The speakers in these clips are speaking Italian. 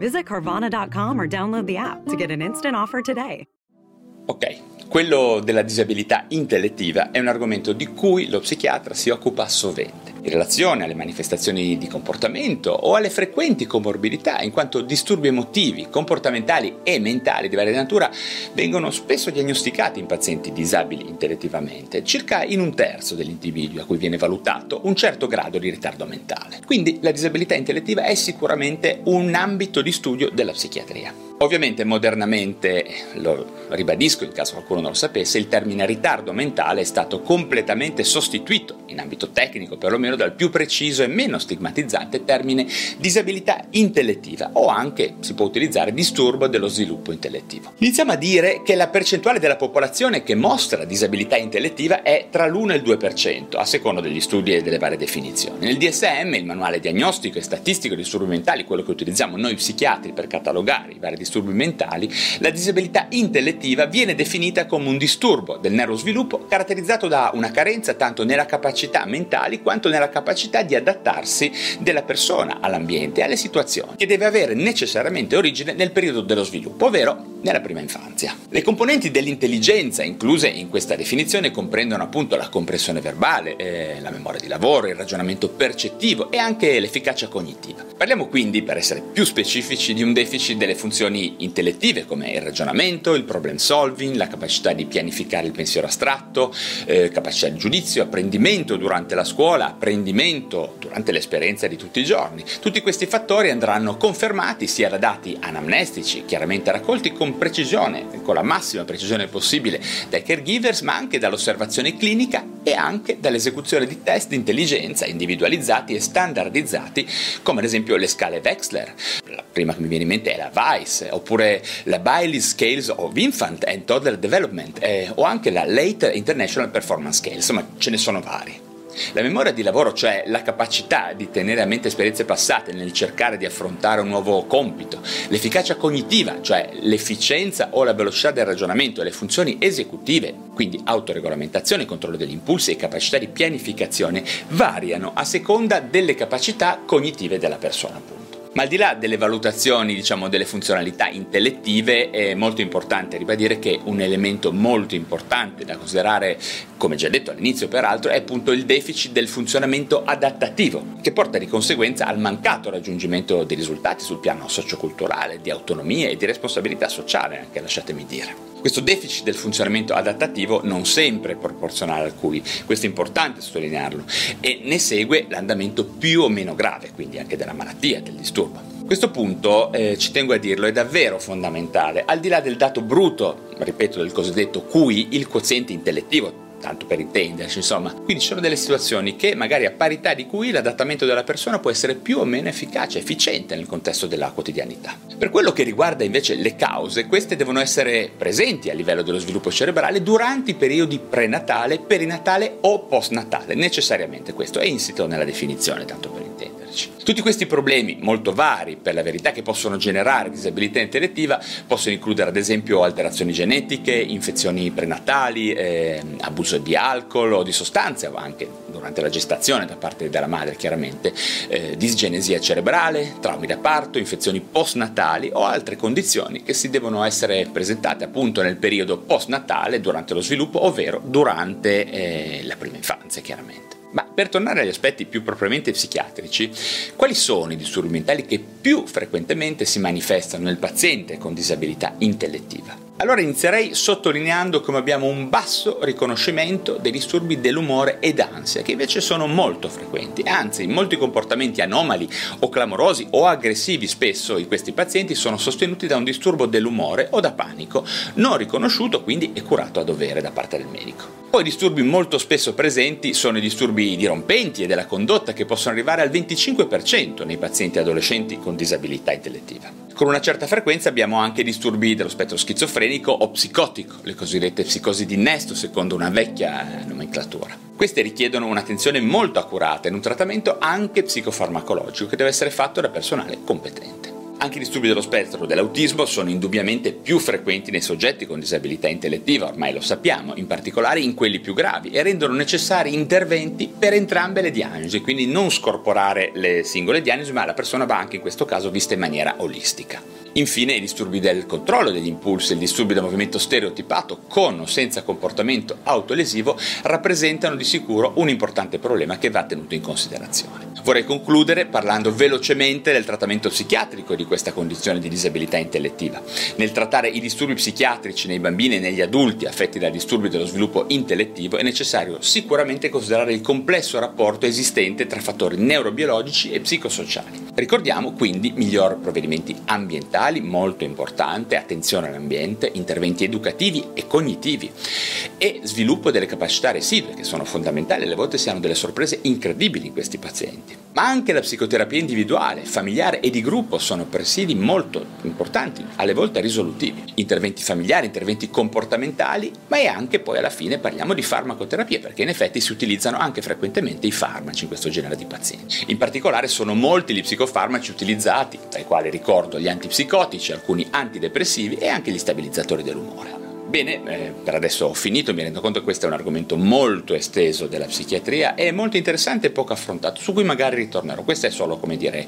Visit Carvana.com or download the app to get an instant offer today. Ok, quello della disabilità intellettiva è un argomento di cui lo psichiatra si occupa sovente in relazione alle manifestazioni di comportamento o alle frequenti comorbidità, in quanto disturbi emotivi, comportamentali e mentali di varia natura vengono spesso diagnosticati in pazienti disabili intellettivamente, circa in un terzo degli individui a cui viene valutato un certo grado di ritardo mentale. Quindi la disabilità intellettiva è sicuramente un ambito di studio della psichiatria. Ovviamente modernamente, lo ribadisco in caso qualcuno non lo sapesse, il termine ritardo mentale è stato completamente sostituito, in ambito tecnico perlomeno, dal più preciso e meno stigmatizzante termine disabilità intellettiva o anche si può utilizzare disturbo dello sviluppo intellettivo. Iniziamo a dire che la percentuale della popolazione che mostra disabilità intellettiva è tra l'1 e il 2%, a seconda degli studi e delle varie definizioni. Nel DSM, il manuale diagnostico e statistico di disturbi mentali, quello che utilizziamo noi psichiatri per catalogare i vari disturbi disturbi mentali, la disabilità intellettiva viene definita come un disturbo del neurosviluppo caratterizzato da una carenza tanto nella capacità mentali quanto nella capacità di adattarsi della persona all'ambiente e alle situazioni, che deve avere necessariamente origine nel periodo dello sviluppo, ovvero nella prima infanzia. Le componenti dell'intelligenza incluse in questa definizione comprendono appunto la comprensione verbale, eh, la memoria di lavoro, il ragionamento percettivo e anche l'efficacia cognitiva. Parliamo quindi, per essere più specifici, di un deficit delle funzioni intellettive come il ragionamento, il problem solving, la capacità di pianificare il pensiero astratto, eh, capacità di giudizio, apprendimento durante la scuola, apprendimento durante l'esperienza di tutti i giorni. Tutti questi fattori andranno confermati sia da dati anamnestici, chiaramente raccolti con precisione, con la massima precisione possibile dai caregivers, ma anche dall'osservazione clinica e anche dall'esecuzione di test di intelligenza individualizzati e standardizzati, come ad esempio le scale Wechsler. Prima che mi viene in mente è la VICE, oppure la Bailey Scales of Infant and Toddler Development, eh, o anche la Late International Performance Scale, insomma ce ne sono vari. La memoria di lavoro, cioè la capacità di tenere a mente esperienze passate nel cercare di affrontare un nuovo compito, l'efficacia cognitiva, cioè l'efficienza o la velocità del ragionamento e le funzioni esecutive, quindi autoregolamentazione, controllo degli impulsi e capacità di pianificazione, variano a seconda delle capacità cognitive della persona. Ma al di là delle valutazioni, diciamo, delle funzionalità intellettive, è molto importante ribadire che un elemento molto importante da considerare, come già detto all'inizio peraltro, è appunto il deficit del funzionamento adattativo, che porta di conseguenza al mancato raggiungimento dei risultati sul piano socioculturale, di autonomia e di responsabilità sociale, anche lasciatemi dire. Questo deficit del funzionamento adattativo non sempre è proporzionale al cui, questo è importante sottolinearlo, e ne segue l'andamento più o meno grave, quindi anche della malattia, del disturbo. Questo punto, eh, ci tengo a dirlo, è davvero fondamentale, al di là del dato bruto, ripeto, del cosiddetto QI, il quoziente intellettivo, tanto per intenderci, insomma. Quindi ci sono delle situazioni che magari a parità di cui l'adattamento della persona può essere più o meno efficace, efficiente nel contesto della quotidianità. Per quello che riguarda invece le cause, queste devono essere presenti a livello dello sviluppo cerebrale durante i periodi prenatale, perinatale o postnatale, necessariamente questo è insito nella definizione, tanto per intenderci esserci. Tutti questi problemi, molto vari per la verità, che possono generare disabilità intellettiva, possono includere ad esempio alterazioni genetiche, infezioni prenatali, eh, abuso di alcol o di sostanze, anche durante la gestazione da parte della madre chiaramente, eh, disgenesia cerebrale, traumi da parto, infezioni postnatali o altre condizioni che si devono essere presentate appunto nel periodo postnatale, durante lo sviluppo, ovvero durante eh, la prima infanzia chiaramente. Ma per tornare agli aspetti più propriamente psichiatrici, quali sono i disturbi mentali che più frequentemente si manifestano nel paziente con disabilità intellettiva? Allora inizierei sottolineando come abbiamo un basso riconoscimento dei disturbi dell'umore ed ansia, che invece sono molto frequenti. Anzi, molti comportamenti anomali o clamorosi o aggressivi spesso in questi pazienti sono sostenuti da un disturbo dell'umore o da panico, non riconosciuto quindi e curato a dovere da parte del medico. Poi disturbi molto spesso presenti sono i disturbi dirompenti e della condotta che possono arrivare al 25% nei pazienti adolescenti con disabilità intellettiva. Con una certa frequenza abbiamo anche disturbi dello spettro schizofrenico schizofrenico o psicotico, le cosiddette psicosi di innesto secondo una vecchia nomenclatura. Queste richiedono un'attenzione molto accurata e un trattamento anche psicofarmacologico che deve essere fatto da personale competente. Anche i disturbi dello spettro dell'autismo sono indubbiamente più frequenti nei soggetti con disabilità intellettiva, ormai lo sappiamo, in particolare in quelli più gravi, e rendono necessari interventi per entrambe le diagnosi, quindi non scorporare le singole diagnosi, ma la persona va anche in questo caso vista in maniera olistica. Infine i disturbi del controllo degli impulsi, il disturbi del movimento stereotipato con o senza comportamento autolesivo rappresentano di sicuro un importante problema che va tenuto in considerazione. Vorrei concludere parlando velocemente del trattamento psichiatrico di questa condizione di disabilità intellettiva. Nel trattare i disturbi psichiatrici nei bambini e negli adulti affetti da disturbi dello sviluppo intellettivo è necessario sicuramente considerare il complesso rapporto esistente tra fattori neurobiologici e psicosociali. Ricordiamo quindi miglior provvedimenti ambientali, molto importante, attenzione all'ambiente, interventi educativi e cognitivi e sviluppo delle capacità residue che sono fondamentali, alle volte si hanno delle sorprese incredibili in questi pazienti. Ma anche la psicoterapia individuale, familiare e di gruppo sono presidi molto importanti, alle volte risolutivi. Interventi familiari, interventi comportamentali, ma è anche poi alla fine parliamo di farmacoterapia perché in effetti si utilizzano anche frequentemente i farmaci in questo genere di pazienti. In particolare sono molti gli psicofarmaci utilizzati, tra i quali ricordo gli antipsicotici, alcuni antidepressivi e anche gli stabilizzatori dell'umore. Bene, eh, per adesso ho finito, mi rendo conto che questo è un argomento molto esteso della psichiatria e molto interessante e poco affrontato, su cui magari ritornerò. Questo è solo, come dire,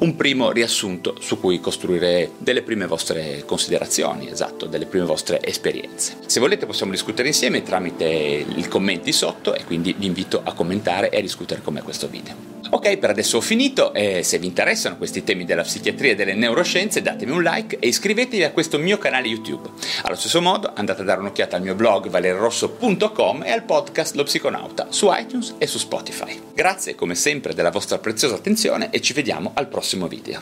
un primo riassunto su cui costruire delle prime vostre considerazioni, esatto, delle prime vostre esperienze. Se volete possiamo discutere insieme tramite i commenti sotto e quindi vi invito a commentare e a discutere con me questo video. Ok, per adesso ho finito e se vi interessano questi temi della psichiatria e delle neuroscienze datemi un like e iscrivetevi a questo mio canale YouTube. Allo stesso modo andate a dare un'occhiata al mio blog valerrosso.com e al podcast Lo Psiconauta su iTunes e su Spotify. Grazie come sempre della vostra preziosa attenzione e ci vediamo al prossimo video.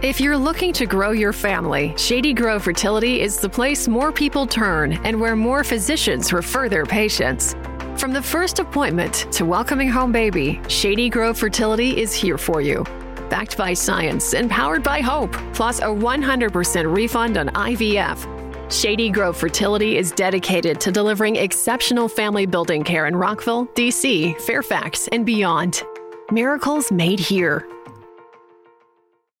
If you're looking to grow your family, Shady Grove Fertility is the place more people turn and where more physicians refer their patients. From the first appointment to welcoming home baby, Shady Grove Fertility is here for you. Backed by science and powered by hope, plus a 100% refund on IVF. Shady Grove Fertility is dedicated to delivering exceptional family building care in Rockville, DC, Fairfax, and beyond. Miracles made here.